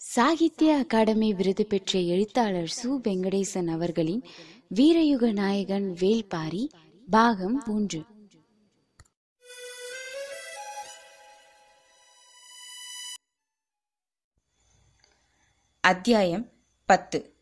சாகித்ய அகாடமி விருது பெற்ற எழுத்தாளர் சு. வெங்கடேசன் அவர்களின் வீரயுக நாயகன் வேல்பாரி பாகம் மூன்று. அத்தியாயம் பத்து.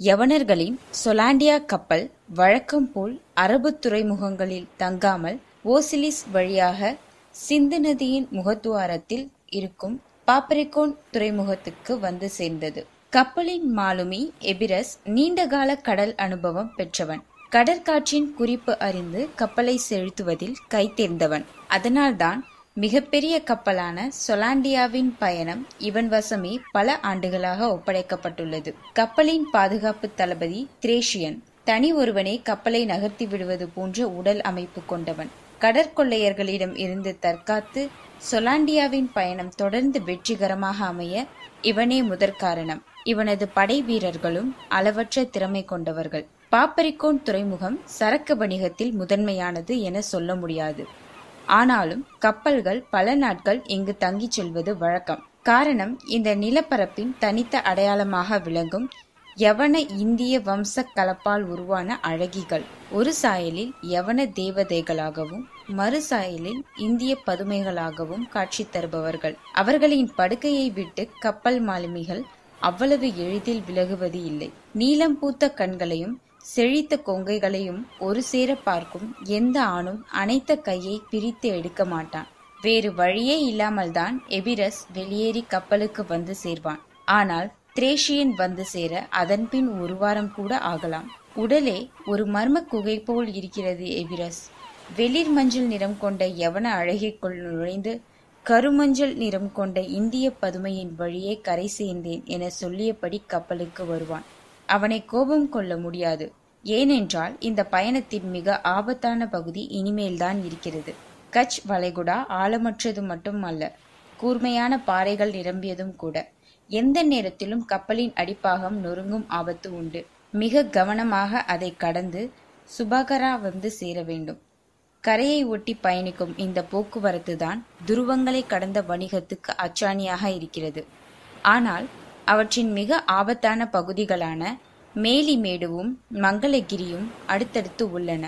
யவனர்களின் சொலாண்டியா கப்பல் வழக்கம் போல் அரபு துறைமுகங்களில் தங்காமல் ஓசிலிஸ் வழியாக சிந்து நதியின் முகத்துவாரத்தில் இருக்கும் பாப்பரிகோன் துறைமுகத்துக்கு வந்து சேர்ந்தது. கப்பலின் மாலுமி எபிரஸ் நீண்டகால கடல் அனுபவம் பெற்றவன். கடற்காற்றின் குறிப்பு அறிந்து கப்பலை செலுத்துவதில் கைத்தேர்ந்தவன் அதனால்தான் மிகப்பெரிய கப்பலான சொலாண்டியாவின் பயணம் இவன் வசமே பல ஆண்டுகளாக ஒப்படைக்கப்பட்டுள்ளது. கப்பலின் பாதுகாப்பு தளபதி திரேஷியன் தனி ஒருவனே கப்பலை நகர்த்தி விடுவது போன்ற உடல் அமைப்பு கொண்டவன். கடற்கொள்ளையர்களிடம் இருந்து தற்காத்து சொலாண்டியாவின் பயணம் தொடர்ந்து வெற்றிகரமாக அமைய இவனே முதற் காரணம் இவனது படை வீரர்களும் அளவற்ற திறமை கொண்டவர்கள். பாப்பரிகோன் துறைமுகம் சரக்கு வணிகத்தில் முதன்மையானது என சொல்ல முடியாது. ஆனாலும் கப்பல்கள் பல நாட்கள் இங்கு தங்கிச் செல்வது வழக்கம். காரணம் இந்த நிலப்பரப்பின் தனித்த அடையாளமாக விளங்கும் யவன இந்திய வம்ச கலப்பால் உருவான அழகிகள். ஒரு சாயலில் யவன தேவதைகளாகவும் மறு சாயலில் இந்திய பதுமைகளாகவும் காட்சி தருபவர்கள். அவர்களின் படுக்கையை விட்டு கப்பல் மாலுமிகள் அவ்வளவு எளிதில் விலகுவது இல்லை. நீலம் பூத்த கண்களையும் செழித்த கொங்கைகளையும் ஒரு சேர பார்க்கும் எந்த ஆணும் அனைத்த கையை பிரித்து எடுக்க மாட்டான். வேறு வழியே இல்லாமல்தான் எபிரஸ் வெளியேறி கப்பலுக்கு வந்து சேர்வான். ஆனால் திரேஷியன் வந்து சேர அதன்பின் ஒரு வாரம் கூட ஆகலாம். உடலே ஒரு மர்ம குகை போல் இருக்கிறது எபிரஸ். வெளிர் மஞ்சள் நிறம் கொண்ட யவன அழகைக்குள் நுழைந்து கருமஞ்சள் நிறம் கொண்ட இந்திய பதுமையின் வழியே கரை சேர்ந்தேன் என சொல்லியபடி கப்பலுக்கு வருவான். அவனை கோபம் கொள்ள முடியாது. ஏனென்றால் இந்த பயணத்தின் மிக ஆபத்தான பகுதி இனிமேல்தான் இருக்கிறது. கட்ச் வளைகுடா ஆழமற்றது மட்டும் அல்ல. கூர்மையான பாறைகள் நிரம்பியதும் கூட. எந்த நேரத்திலும் கப்பலின் அடிப்பாகம் நொறுங்கும் ஆபத்து உண்டு. மிக கவனமாக அதை கடந்து சுபாகரா வந்து சேர வேண்டும். கரையை ஒட்டி பயணிக்கும் இந்த போக்குவரத்து தான் துருவங்களை கடந்த வணிகத்துக்கு அச்சாணியாக இருக்கிறது. ஆனால் அவற்றின் மிக ஆபத்தான பகுதிகளான மேலிமேடுவும் மங்களகிரியும் அடுத்தடுத்து உள்ளன.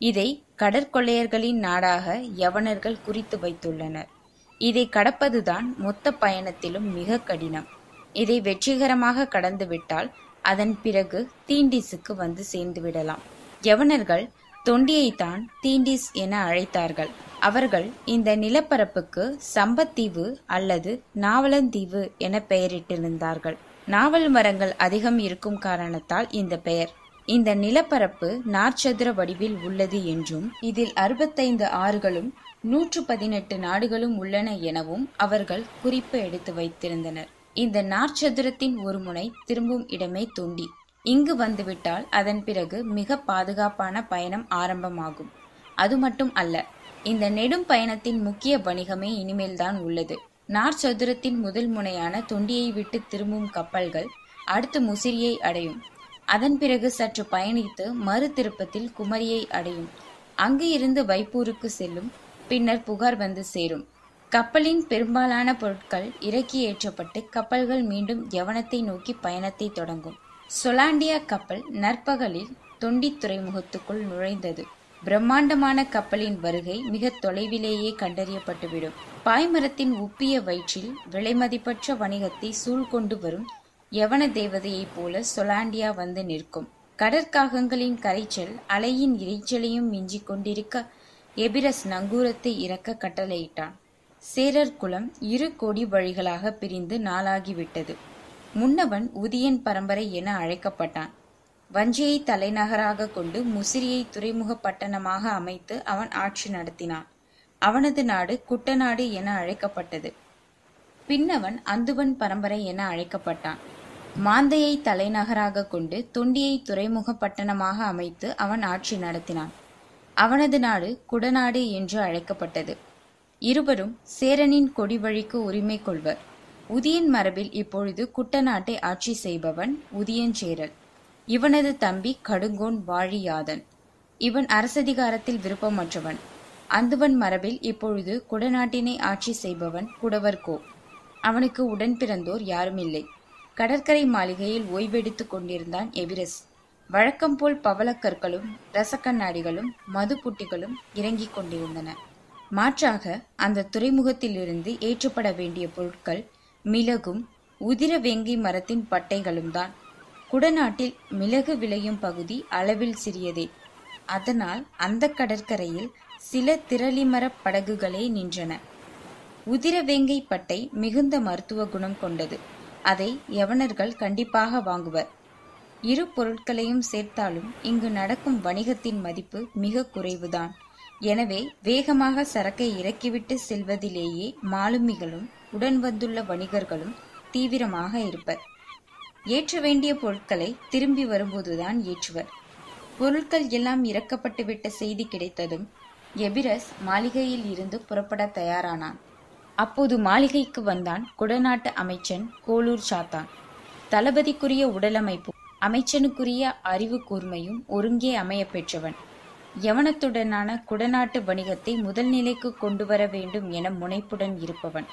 இதை கடற்கொள்ளையர்களின் நாடாக யவனர்கள் குறித்து வைத்துள்ளனர். இதை கடப்பதுதான் மொத்த பயணத்திலும் மிக கடினம். இதை வெற்றிகரமாக கடந்துவிட்டால் அதன் பிறகு தீண்டிஸுக்கு வந்து சேர்ந்து விடலாம் யவனர்கள் தொண்டியைத்தான் தீண்டிஸ் என அழைத்தார்கள். அவர்கள் இந்த நிலப்பரப்புக்கு சம்பத்தீவு அல்லது நாவலந்தீவு என பெயரிட்டிருந்தார்கள். நாவல் மரங்கள் அதிகம் இருக்கும் காரணத்தால் இந்த பெயர். இந்த நிலப்பரப்பு நாற்சதுர வடிவில் உள்ளது என்றும் இதில் அறுபத்தைந்து ஆறுகளும் நூற்று பதினெட்டு நாடுகளும் உள்ளன எனவும் அவர்கள் குறிப்பு எடுத்து வைத்திருந்தனர். இந்த நாற்சதுரத்தின் ஒரு முனை திரும்பும் இடமே தொண்டி இங்கு வந்துவிட்டால் அதன் பிறகு மிக பாதுகாப்பான பயணம் ஆரம்பமாகும். அது மட்டும் அல்ல இந்த நெடும் பயணத்தின் முக்கிய வணிகமே இனிமேல்தான் உள்ளது. நாற்சதுரத்தின் முதல் முனையான தொண்டியை விட்டு திரும்பும் கப்பல்கள் அடுத்து முசிறியை அடையும். அதன் பிறகு சற்று பயணித்து மறு திருப்பத்தில் குமரியை அடையும். அங்கு இருந்து வைப்பூருக்கு செல்லும் பின்னர் புகார் வந்து சேரும். கப்பலின் பெரும்பாலான பொருட்கள் இறக்கி ஏற்றப்பட்டு கப்பல்கள் மீண்டும் யவனத்தை நோக்கி பயணத்தை தொடங்கும். சொலாண்டியா கப்பல் நற்பகலில் தொண்டி துறைமுகத்துக்குள் நுழைந்தது. பிரம்மாண்டமான கப்பலின் வருகை மிக தொலைவிலேயே கண்டறியப்பட்டுவிடும். பாய்மரத்தின் உப்பிய வயிற்றில் விலைமதிப்பற்ற வணிகத்தை சூழ்கொண்டு வரும் யவன தேவதையைப் போல சொலாண்டியா வந்து நிற்கும். கடற்காகங்களின் கரைச்சல் அலையின் இறைச்சலையும் மிஞ்சிக் கொண்டிருக்க எபிரஸ் நங்கூரத்தை இறக்க கட்டளையிட்டான். சேரர் குலம் இரு கோடி வழிகளாக பிரிந்து நாளாகிவிட்டது. முன்னவன் உதியன் பரம்பரை என அழைக்கப்பட்டான். வஞ்சியை தலைநகராக கொண்டு முசிறியை துறைமுக பட்டணமாக அமைத்து அவன் ஆட்சி நடத்தினான். அவனது நாடு குட்டநாடு என அழைக்கப்பட்டது. பின்னவன் அந்துவன் பரம்பரை என அழைக்கப்பட்டான். மாந்தையை தலைநகராக கொண்டு தொண்டியை துறைமுக பட்டணமாக அமைத்து அவன் ஆட்சி நடத்தினான். அவனது நாடு குடநாடு என்று அழைக்கப்பட்டது. இருவரும் சேரனின் கொடி வழிக்கு உரிமை கொள்வர். உதியன் மரபில் இப்பொழுது குட்டநாட்டை ஆட்சி செய்பவன் உதியஞ்சேரல். இவனது தம்பி கடுங்கோன் வாழியாதன். இவன் அரசதிகாரத்தில் விருப்பமற்றவன். அந்துவன் மரபில் இப்பொழுது குடநாட்டினை ஆட்சி செய்பவன் குடவர்கோ அவனுக்கு உடன் பிறந்தோர் யாரும் இல்லை கடற்கரை மாளிகையில் ஓய்வெடுத்துக் கொண்டிருந்தான் எவிரஸ்ட் வழக்கம் போல் பவளக்கற்களும் ரசக்கண்ணாடிகளும் மது புட்டிகளும் இறங்கிக் கொண்டிருந்தன. மாற்றாக அந்த துறைமுகத்திலிருந்து ஏற்றப்பட வேண்டிய பொருட்கள் மிளகும் உதிர வேங்கை மரத்தின் பட்டைகளும் தான். குடநாட்டில் மிளகு விளையும் பகுதி அளவில் சிறியதே. அதனால் அந்த கடற்கரையில் சில திரளிமரப் படகுகளே நின்றன. உதிரவேங்கை பட்டை மிகுந்த மருத்துவ குணம் கொண்டது. அதை யவனர்கள் கண்டிப்பாக வாங்குவர். இரு பொருட்களையும் சேர்த்தாலும் இங்கு நடக்கும் வணிகத்தின் மதிப்பு மிக குறைவுதான். எனவே வேகமாக சரக்கை இறக்கிவிட்டு செல்வதிலேயே மாலுமிகளும் உடன் வந்துள்ள வணிகர்களும் தீவிரமாக இருப்பர். ஏற்ற வேண்டிய பொருட்களை திரும்பி வரும்போதுதான் ஏற்றுவர். பொருட்கள் எல்லாம் இறக்கப்பட்டுவிட்ட செய்தி கிடைத்ததும் எபிரஸ் மாளிகையில் இருந்து புறப்பட தயாரானான். அப்போது மாளிகைக்கு வந்தான் குடநாட்டு அமைச்சன் கோலூர் சாத்தான். தளபதிக்குரிய உடலமைப்பு அமைச்சனுக்குரிய அறிவு கூர்மையும் ஒருங்கே அமைய பெற்றவன். யவனத்துடனான குடநாட்டு வணிகத்தை முதல் நிலைக்கு கொண்டு வர வேண்டும் என முனைப்புடன் இருப்பவன்.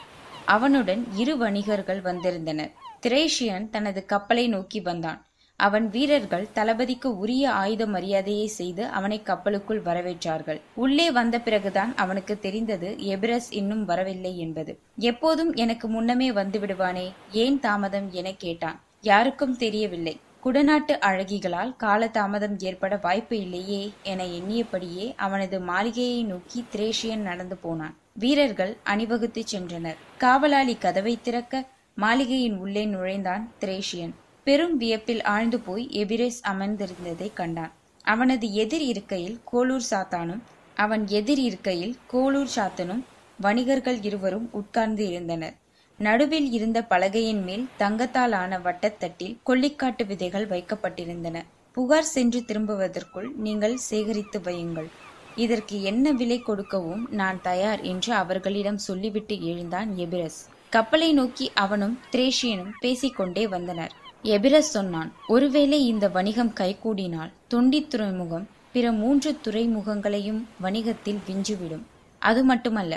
அவனுடன் இரு வணிகர்கள் வந்திருந்தனர். திரேஷியன் தனது கப்பலை நோக்கி வந்தான். அவன் வீரர்கள் தளபதிக்கு உரிய ஆயுத மரியாதையை செய்து அவனை கப்பலுக்குள் வரவேற்றார்கள். உள்ளே வந்த பிறகுதான் அவனுக்கு தெரிந்தது எபிரஸ் இன்னும் வரவில்லை என்பது. எப்போதும் எனக்கு முன்னமே வந்து விடுவானே? ஏன் தாமதம்? என கேட்டான். யாருக்கும் தெரியவில்லை. குடநாட்டு அழகிகளால் காலதாமதம் ஏற்பட வாய்ப்பு இல்லையே என எண்ணியபடியே அவனது மாளிகையை நோக்கி திரேஷியன் நடந்து போனான். வீரர்கள் அணிவகுத்து சென்றனர். காவலாளி கதவை திறக்க மாளிகையின் உள்ளே நுழைந்தான் திரேஷியன். பெரும் வியப்பில் ஆழ்ந்து போய் எபிரேஸ் அமர்ந்திருந்ததை கண்டான். அவனது எதிர் இருக்கையில் கோலூர் சாத்தானும் அவன் எதிர் இருக்கையில் கோலூர் சாத்தனும் வணிகர்கள் இருவரும் உட்கார்ந்து இருந்தனர். நடுவில் இருந்த பலகையின் மேல் தங்கத்தால் ஆன வட்டத்தட்டில் கொல்லிக்காட்டு விதைகள் வைக்கப்பட்டிருந்தன. புகார் சென்று திரும்புவதற்குள் நீங்கள் சேகரித்து வையுங்கள். இதற்கு என்ன விலை கொடுக்கவும் நான் தயார் என்று அவர்களிடம் சொல்லிவிட்டு எழுந்தான் எபிரஸ். கப்பலை நோக்கி அவனும் திரேஷியனும் பேசிக்கொண்டே வந்தனர். எபிரஸ் சொன்னான் ஒருவேளை இந்த வணிகம் கைகூடினால் தொண்டி துறைமுகம் பிற மூன்று துறைமுகங்களையும் வணிகத்தில் விஞ்சுவிடும். அது மட்டுமல்ல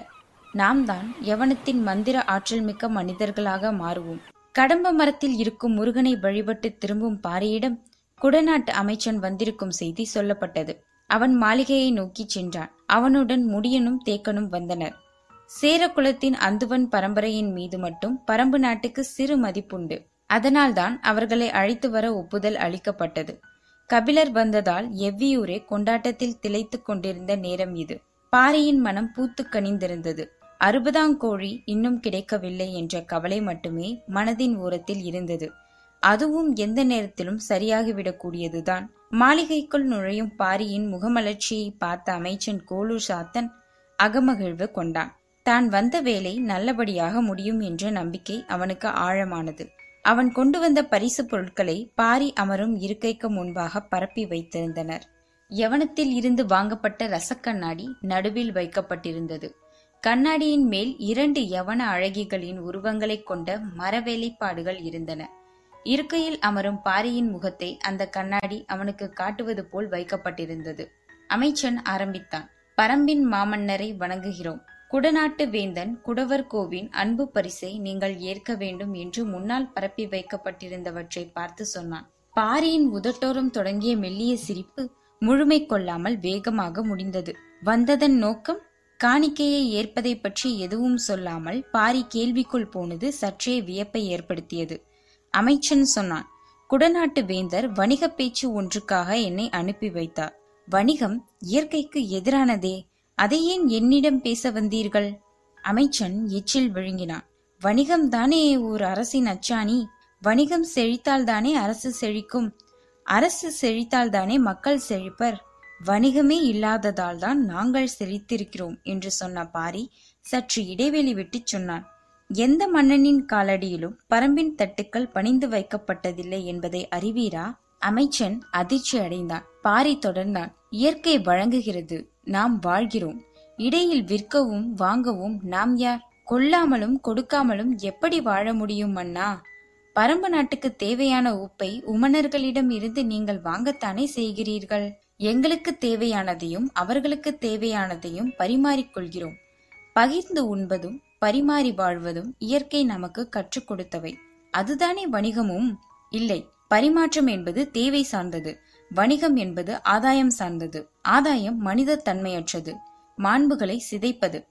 நாம் தான் யவனத்தின் மந்திர ஆற்றல் மிக்க மனிதர்களாக மாறுவோம். கடம்ப மரத்தில் இருக்கும் முருகனை வழிபட்டு திரும்பும் பாரியிடம் குடநாட்டு அமைச்சன் வந்திருக்கும் செய்தி சொல்லப்பட்டது. அவன் மாளிகையை நோக்கி சென்றான். அவனுடன் முடியனும் தேக்கனும் வந்தனர். சேரகுலத்தின் அந்துவன் பரம்பரையின் மீது மட்டும் பரம்பு நாட்டுக்கு சிறு மதிப்புண்டு. அதனால்தான் அவர்களை அழைத்து வர ஒப்புதல் அளிக்கப்பட்டது. கபிலர் வந்ததால் எவ்வியூரே கொண்டாட்டத்தில் திளைத்துக் கொண்டிருந்த நேரம் இது. பாரியின் மனம் பூத்து கனிந்திருந்தது. அறுபதாம் கோழி இன்னும் கிடைக்கவில்லை என்ற கவலை மட்டுமே மனதின் ஓரத்தில் இருந்தது. அதுவும் எந்த நேரத்திலும் சரியாகிவிடக்கூடியதுதான் மாளிகைக்குள் நுழையும் பாரியின் முகமலர்ச்சியை பார்த்த அமைச்சன் கோலூர் சாத்தன் அகமகிழ்வு கொண்டான். தான் வந்த வேலை நல்லபடியாக முடியும் என்ற நம்பிக்கை அவனுக்கு ஆழமானது. அவன் கொண்டு வந்த பரிசு பொருட்களை பாரி அமரும் இருக்கைக்கு முன்பாக பரப்பி வைத்திருந்தனர். யவனத்தில் இருந்து வாங்கப்பட்ட ரசக்கண்ணாடி நடுவில் வைக்கப்பட்டிருந்தது. கண்ணாடியின் மேல் இரண்டு யவன அழகிகளின் உருவங்களைக் கொண்ட மரவேலைப்பாடுகள் இருந்தன. இருக்கையில் அமரும் பாரியின் முகத்தை அந்த கண்ணாடி அவனுக்கு காட்டுவது போல் வைக்கப்பட்டிருந்தது. அமைச்சன் ஆரம்பித்தான். பரம்பின் மாமன்னரை வணங்குகிறோம். குடநாட்டு வேந்தன் குடவர் கோவின் அன்பு பரிசை நீங்கள் ஏற்க வேண்டும் என்று முன்னால் பரப்பி வைக்கப்பட்டிருந்தவற்றை பார்த்து சொன்னான். பாரியின் உதட்டோரம் தொடங்கிய மெல்லிய சிரிப்பு முழுமை கொள்ளாமல் வேகமாக முடிந்தது. வந்ததன் நோக்கம் காணிக்கையை ஏற்பதை பற்றி எதுவும் சொல்லாமல் பாரி கேள்விக்குள் போனது சற்றே வியப்பை ஏற்படுத்தியது. அமைச்சன் சொன்னான் குடநாட்டு வேந்தர் வணிக பேச்சு ஒன்றுக்காக என்னை அனுப்பி வைத்தார். வணிகம் இயற்கைக்கு எதிரானதே அதை ஏன் என்னிடம் பேச வந்தீர்கள்? அமைச்சன் எச்சில் விழுங்கினான் வணிகம் தானே ஓர் அரசின் அச்சாணி? வணிகம் செழித்தால்தானே அரசு செழிக்கும்? அரசு செழித்தால்தானே மக்கள் செழிப்பர்? வணிகமே இல்லாததால் தான் நாங்கள் செழித்திருக்கிறோம் என்று சொன்ன பாரி சற்று இடைவெளி விட்டுச் சொன்னான். எந்த மன்னனின் காலடியிலும் பரம்பின் தட்டுக்கள் பணிந்து வைக்கப்பட்டதில்லை என்பதை அறிவீரா? அமைச்சன் அதிர்ச்சி அடைந்தான். பாரி தொடர்ந்தான். இயற்கை வழங்குகிறது. நாம் வாழ்கிறோம். இடையில் விற்கவும் வாங்கவும் நாம் யார்? கொல்லாமலும் கொடுக்காமலும் எப்படி வாழ முடியும் அண்ணா? பரம்பு நாட்டுக்கு தேவையான உப்பை உமனர்களிடம் இருந்து நீங்கள் வாங்கத்தானே செய்கிறீர்கள்? எங்களுக்கு தேவையானதையும் அவர்களுக்கு தேவையானதையும் பரிமாறிக்கொள்கிறோம் பகிர்ந்து உண்பதும் பரிமாறி வாழ்வதும் இயற்கை நமக்கு கற்றுக் கொடுத்தவை. அதுதானே வணிகமும்? இல்லை. பரிமாற்றம் என்பது தேவை சார்ந்தது. வணிகம் என்பது ஆதாயம் சார்ந்தது. ஆதாயம் மனித தன்மையற்றது. மாண்புகளை சிதைப்பது.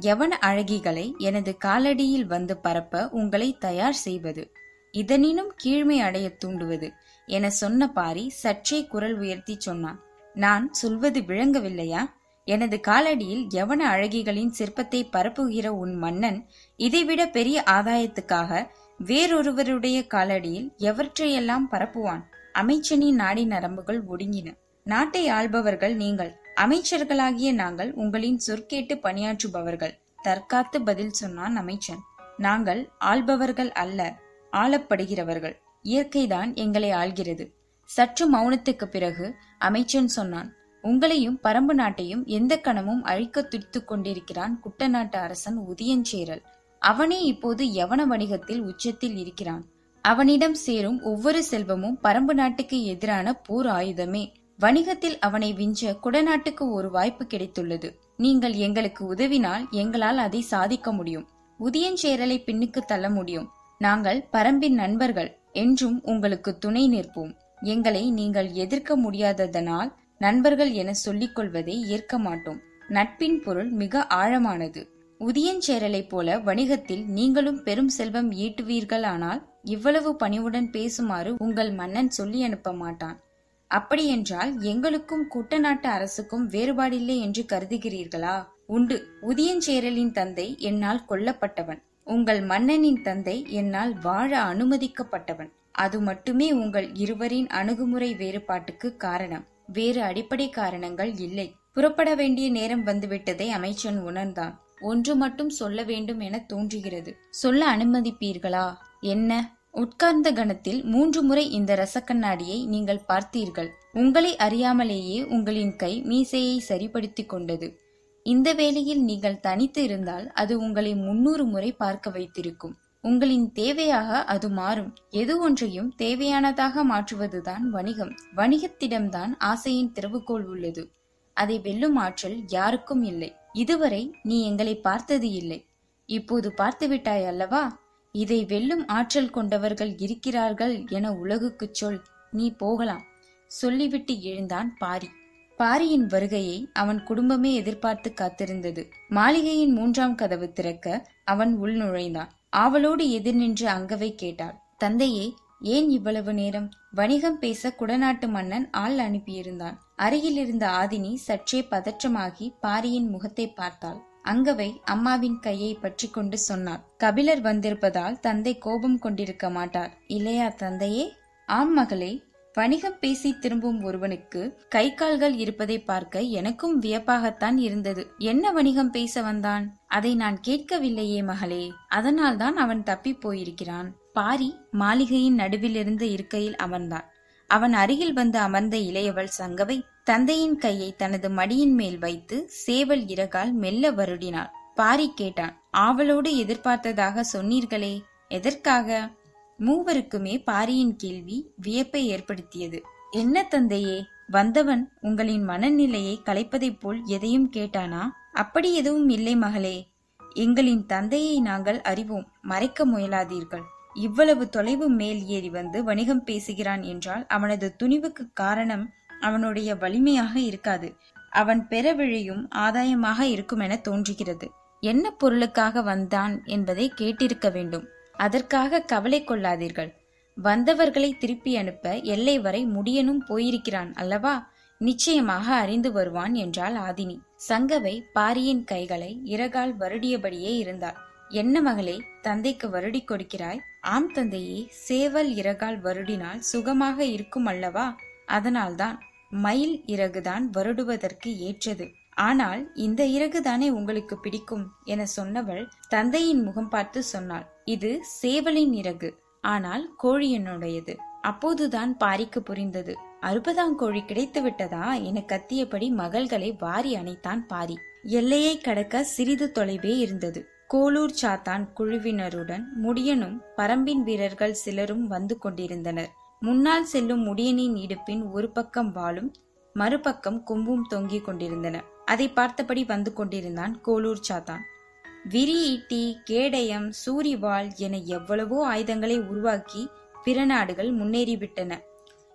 யவன அழகிகளை எனது காலடியில் வந்து பரப்ப உங்களை தயார் செய்வது. இதனினும் கீழ்மை அடைய தூண்டுவது. என சொன்ன பாரி சற்றே குரல் உயர்த்தி சொன்னான். நான் சொல்வது விளங்கவில்லையா? எனது காலடியில் யவன அழகிகளின் சிற்பத்தை பரப்புகிற உன் மன்னன் இதைவிட பெரிய ஆதாயத்துக்காக வேறொருவருடைய காலடியில் எவற்றையெல்லாம் பரப்புவான்? அமைச்சனின் நாடி நரம்புகள் ஒடுங்கின. நாட்டை ஆள்பவர்கள் நீங்கள். அமைச்சர்களாகிய நாங்கள் உங்களின் சொற்கேட்டு பணியாற்றுபவர்கள். தற்காத்து பதில் சொன்னான் அமைச்சன். நாங்கள் ஆள்பவர்கள் அல்ல ஆளப்படுகிறவர்கள். இயற்கைதான் எங்களை ஆள்கிறது. சற்று மௌனத்துக்கு பிறகு அமைச்சன் சொன்னான் உங்களையும் பரம்பு நாட்டையும் எந்த கணமும் அழிக்க துடித்துக் கொண்டிருக்கிறான் குட்டநாட்டு அரசன் உதியஞ்சேரல். அவனே இப்போது யவன வணிகத்தில் உச்சத்தில் இருக்கிறான். அவனிடம் சேரும் ஒவ்வொரு செல்வமும் பரம்பு நாட்டுக்கு எதிரான போர் ஆயுதமே. வணிகத்தில் அவனை விஞ்ச குடநாட்டுக்கு ஒரு வாய்ப்பு கிடைத்துள்ளது. நீங்கள் எங்களுக்கு உதவினால் எங்களால் அதை சாதிக்க முடியும். உதியஞ்சேரலை பின்னுக்கு தள்ள முடியும். நாங்கள் பரம்பின் நண்பர்கள். என்றும் உங்களுக்கு துணை நிற்போம். எங்களை நீங்கள் எதிர்க்க முடியாததனால் நண்பர்கள் என சொல்லிக் கொள்வதை ஏற்க மாட்டோம். நட்பின் பொருள் மிக ஆழமானது. உதியஞ்சேரலைப் போல வணிகத்தில் நீங்களும் பெரும் செல்வம் ஈட்டுவீர்களானால் இவ்வளவு பணிவுடன் பேசுமாறு உங்கள் மன்னன் சொல்லி அனுப்ப மாட்டான். அப்படியென்றால் எங்களுக்கும் குட்டநாட்டு அரசுக்கும் வேறுபாடில்லை என்று கருதுகிறீர்களா? உண்டு. உதியஞ்சேரலின் தந்தை என்னால் கொல்லப்பட்டவன். உங்கள் மன்னனின் தந்தை என்னால் வாழ அனுமதிக்கப்பட்டவன். அது மட்டுமே உங்கள் இருவரின் அணுகுமுறை வேறுபாட்டுக்கு காரணம். வேறு அடிப்படை காரணங்கள் இல்லை. புறப்பட வேண்டிய நேரம் வந்துவிட்டதை அமைச்சன் உணர்ந்தான். ஒன்று மட்டும் சொல்ல வேண்டும் என தோன்றுகிறது. சொல்ல அனுமதிப்பீர்களா? என்ன? உட்கார்ந்த கணத்தில் மூன்று முறை இந்த ரசக்கண்ணாடியை நீங்கள் பார்த்தீர்கள். உங்களை அறியாமலேயே உங்களின் கை மீசையை சரிப்படுத்திக் கொண்டது. இந்த வேளையில் நீங்கள் தனித்து இருந்தால் அது உங்களை முன்னூறு முறை பார்க்க வைத்திருக்கும். உங்களின் தேவையாக அது மாறும். எது ஒன்றையும் தேவையானதாக மாற்றுவதுதான் வணிகம். வணிகத்திடம்தான் ஆசையின் திறவுகோள் உள்ளது. அதை வெல்லும் ஆற்றல் யாருக்கும் இல்லை. இதுவரை நீ எங்களை பார்த்தது இல்லை. இப்போது பார்த்துவிட்டாய் அல்லவா? இதை வெல்லும் ஆற்றல் கொண்டவர்கள் இருக்கிறார்கள் என உலகுக்குச் சொல். நீ போகலாம். சொல்லிவிட்டு எழுந்தான் பாரி. பாரியின் வருகையை அவன் குடும்பமே எதிர்பார்த்து காத்திருந்தது. மாளிகையின் மூன்றாம் கதவு திறக்க அவன் உள் நுழைந்தான் ஆவலோடு எதிர் நின்று அங்கவை கேட்டாள். தந்தையே ஏன் இவ்வளவு நேரம்? வணிகம் பேச குடநாட்டு மன்னன் ஆள் அனுப்பியிருந்தான். அருகில் இருந்த ஆதினி சற்றே பதற்றமாகி பாரியின் முகத்தை பார்த்தாள். அங்கவை அம்மாவின் கையை பற்றி கொண்டு சொன்னாள். கபிலர் வந்திருப்பதால் தந்தை கோபம் கொண்டிருக்க மாட்டார். இல்லையா தந்தையே? ஆம் மகளே வணிகம் பேசி திரும்பும் ஒருவனுக்கு கை கால்கள் இருப்பதை பார்க்க எனக்கும் வியப்பாகத்தான் இருந்தது. என்ன வணிகம் பேச வந்தான்? அதை நான் கேட்கவில்லையே மகளே. அதனால்தான் அவன் தப்பி போயிருக்கிறான். பாரி மாளிகையின் நடுவிலிருந்து இருக்கையில் அமர்ந்தான். அவன் அருகில் வந்து அமர்ந்த இளையவள் சங்கவை தந்தையின் கையை தனது மடியின் மேல் வைத்து சேவல் இறகால் மெல்ல வருடினாள். பாரி கேட்டான் ஆவலோடு எதிர்பார்த்ததாக சொன்னீர்களே எதற்காக? மூவருக்குமே பாரியின் கேள்வி வியப்பை ஏற்படுத்தியது. என்ன தந்தையே வந்தவன் உங்களின் மனநிலையை கலைப்பதைப் போல் எதையும் கேட்டானா? அப்படி எதுவும் இல்லை மகளே. எங்களின் தந்தையை நாங்கள் அறிவோம். மறைக்க முயலாதீர்கள். இவ்வளவு தொலைவு மேல் ஏறி வந்து வணிகம் பேசுகிறான் என்றால் அவனது துணிவுக்கு காரணம் அவனுடைய வலிமையாக இருக்காது. அவன் பெற விழையும் ஆதாயமாக இருக்கும் என தோன்றுகிறது. என்ன பொருளுக்காக வந்தான் என்பதை கேட்டிருக்க வேண்டும். அதற்காக கவலை கொள்ளாதீர்கள். வந்தவர்களை திருப்பி அனுப்ப எல்லை வரை முடியனும் போயிருக்கிறான் அல்லவா? நிச்சயமாக அறிந்து வருவான் என்றாள் ஆதினி. சங்கவை பாரியின் கைகளை இறகால் வருடியபடியே இருந்தாள். என்ன மகளே தந்தைக்கு வருடி கொடுக்கிறாய்? ஆம் தந்தையே சேவல் இறகால் வருடினால் சுகமாக இருக்கும் அல்லவா? அதனால்தான் மயில் இறகுதான் வருடுவதற்கு ஏற்றது. ஆனால் இந்த இறகுதானே உங்களுக்கு பிடிக்கும்? என சொன்னவள் தந்தையின் முகம் பார்த்து சொன்னாள். இது சேவலின் இறகு ஆனால் கோழியனுடையது. அப்போதுதான் பாரிக்கு புரிந்தது. அறுபதாம் கோழி கிடைத்து விட்டதா என கத்தியபடி மகள்களை வாரி அணைத்தான் பாரி. எல்லையை கடக்க சிறிது தொலைவே இருந்தது. கோலூர் சாத்தான் குழுவினருடன் முடியனும் பரம்பின் வீரர்கள் சிலரும் வந்து கொண்டிருந்தனர். முன்னால் செல்லும் முடியனின் இடுப்பின் ஒரு பக்கம் வாளும் மறுபக்கம் கொம்பும் தொங்கிக் கொண்டிருந்தன. அதை பார்த்தபடி வந்து கொண்டிருந்தான் கோலூர் சாத்தான். விரி ஈட்டி கேடயம் சூரிவாள் என எவ்வளவோ ஆயுதங்களை உருவாக்கி பிற நாடுகள் முன்னேறிவிட்டன.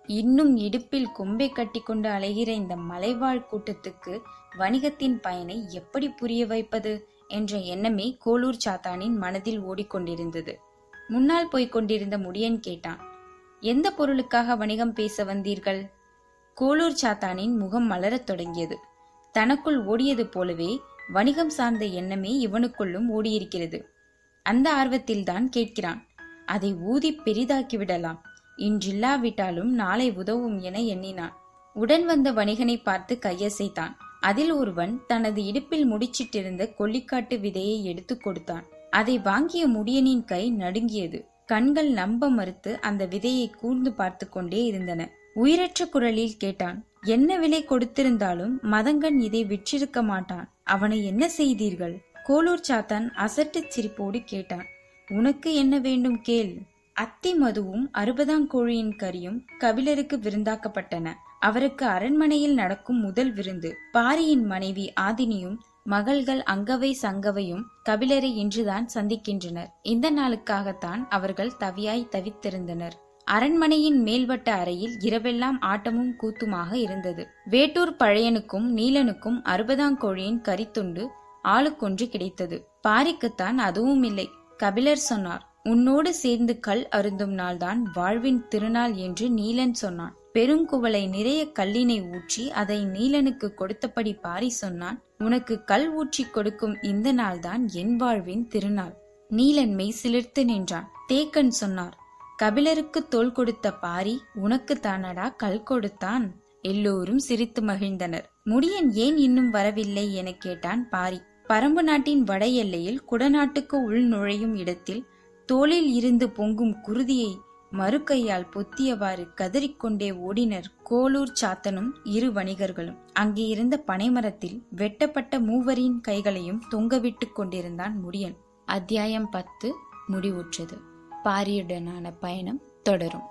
இன்னும் இடுப்பில் கொம்பை கட்டிக்கொண்டு அலைகிற இந்த மலைவாழ் கூட்டத்துக்கு வணிகத்தின் பயனை எப்படி புரிய வைப்பது என்ற எண்ணமே கோலூர் சாத்தானின் மனதில் ஓடிக்கொண்டிருந்தது. முன்னால் போய்க் கொண்டிருந்த முடியன் கேட்டான் எந்த பொருளுக்காக வணிகம் பேச வந்தீர்கள்? கோலூர் சாத்தானின் முகம் மலரத் தொடங்கியது. தனக்குள் ஓடியது போலவே வணிகம் சார்ந்த எண்ணமே இவனுக்குள்ளும் ஓடியிருக்கிறது. அந்த ஆர்வத்தில்தான் கேட்கிறான் அதை ஊதி பெரிதாக்கி விடலாம் இன்றில்லாவிட்டாலும் நாளை உதவும் என எண்ணினான். உடன் வந்த வணிகனை பார்த்து கையசைத்தான். அதில் ஒருவன் தனது இடுப்பில் முடிச்சிட்டிருந்த கொல்லிக்காட்டு விதையை எடுத்துக் கொடுத்தான். அதை வாங்கிய முடியனின் கை நடுங்கியது. கண்கள் நம்ப மறுத்து அந்த விதையை கூர்ந்து பார்த்து கொண்டே இருந்தன. உயிரற்ற குரலில் கேட்டான் என்ன விலை கொடுத்திருந்தாலும் மதங்கன் இதை விற்றிருக்க மாட்டான். அவனை என்ன செய்தீர்கள்? கோலூர் சாத்தான் அசட்டுச் சிரிப்போடு கேட்டான். உனக்கு என்ன வேண்டும் கேள். அத்தி மதுவும் அறுபதாம் கோழியின் கறியும் கபிலருக்கு விருந்தாக்கப்பட்டன. அவருக்கு அரண்மனையில் நடக்கும் முதல் விருந்து. பாரியின் மனைவி ஆதினியும் மகள்கள் அங்கவை சங்கவையும் கபிலரை இன்றுதான் சந்திக்கின்றனர். இந்த நாளுக்காகத்தான் அவர்கள் தவியாய் தவித்திருந்தனர். அரண்மனையின் மேல்வட்ட அறையில் இரவெல்லாம் ஆட்டமும் கூத்துமாக இருந்தது. வேட்டூர் பழையனுக்கும் நீலனுக்கும் அறுபதாம் கோழியின் கரித்துண்டு ஆளுக்கொன்று கிடைத்தது. பாரிக்குத்தான் அதுவும் இல்லை. கபிலர் சொன்னார் உன்னோடு சேர்ந்து கல் அருந்தும் நாள்தான் வாழ்வின் திருநாள் என்று நீலன் சொன்னான். பெருங்குவளை நிறைய கல்லினை ஊற்றி அதை நீலனுக்கு கொடுத்தபடி பாரி சொன்னான் உனக்கு கல் ஊற்றி கொடுக்கும் இந்த நாள்தான் என் வாழ்வின் திருநாள் நீலன் மெய் சிலிர்த்து நின்றான். தேக்கன் சொன்னார் கபிலருக்கு தோல் கொடுத்த பாரி உனக்கு தானடா கல் கொடுத்தான்? எல்லோரும் சிரித்து மகிழ்ந்தனர். முடியன் ஏன் இன்னும் வரவில்லை? என கேட்டான் பாரி. பரம்பு நாட்டின் வட எல்லையில் குடநாட்டுக்கு உள் நுழையும் இடத்தில் தோளில் இருந்து பொங்கும் குருதியை மறுகையால் பொத்தியவாறு கதறிக்கொண்டே ஓடினர் கோலூர் சாத்தனும் இரு வணிகர்களும். அங்கே இருந்த பனைமரத்தில் வெட்டப்பட்ட மூவரின் கைகளையும் தொங்கவிட்டுக் கொண்டிருந்தான் முடியன். அத்தியாயம் பத்து. முடிவுற்றது. பாரியுடனான பயணம் தொடரும்.